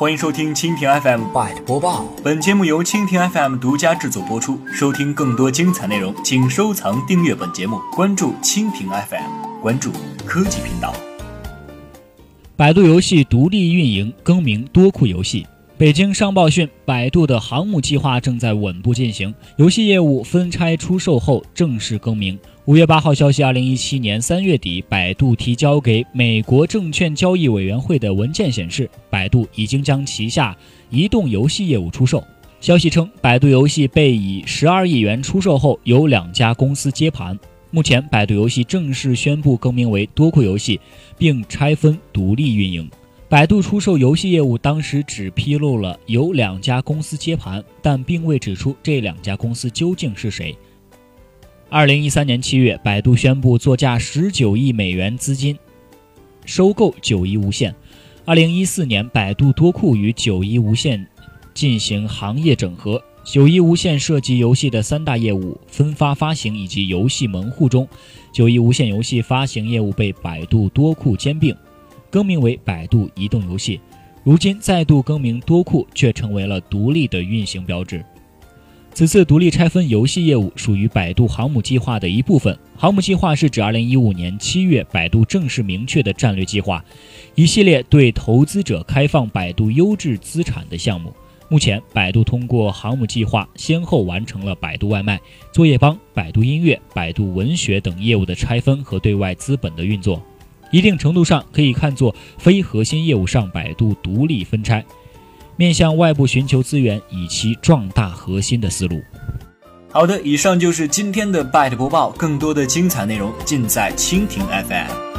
欢迎收听蜻蜓 FM Byte 播报。本节目由蜻蜓 FM 独家制作播出。收听更多精彩内容，请收藏订阅本节目，关注蜻蜓 FM，关注科技频道。百度游戏独立运营，更名多库游戏。北京商报讯，百度的航母计划正在稳步进行，游戏业务分拆出售后正式更名。五月八号消息，二零一七年三月底，百度提交给美国证券交易委员会的文件显示，百度已经将旗下移动游戏业务出售。消息称，百度游戏被以十二亿元出售后，由两家公司接盘。目前，百度游戏正式宣布更名为多库游戏，并拆分独立运营。百度出售游戏业务，当时只披露了有两家公司接盘，但并未指出这两家公司究竟是谁。二零一三年七月，百度宣布作价十九亿美元资金收购九一无线。二零一四年，百度多库与九一无线进行行业整合。九一无线涉及游戏的三大业务：分发、发行以及游戏门户中，九一无线游戏发行业务被百度多库兼并。更名为百度移动游戏，如今再度更名多库，却成为了独立的运行标志。此次独立拆分游戏业务属于百度航母计划的一部分。航母计划是指2015年7月百度正式明确的战略计划，一系列对投资者开放百度优质资产的项目。目前，百度通过航母计划，先后完成了百度外卖、作业帮、百度音乐、百度文学等业务的拆分和对外资本的运作。一定程度上可以看作非核心业务上百度独立分拆，面向外部寻求资源，以其壮大核心的思路。好的，以上就是今天的 Byte 播报，更多的精彩内容尽在蜻蜓 FM。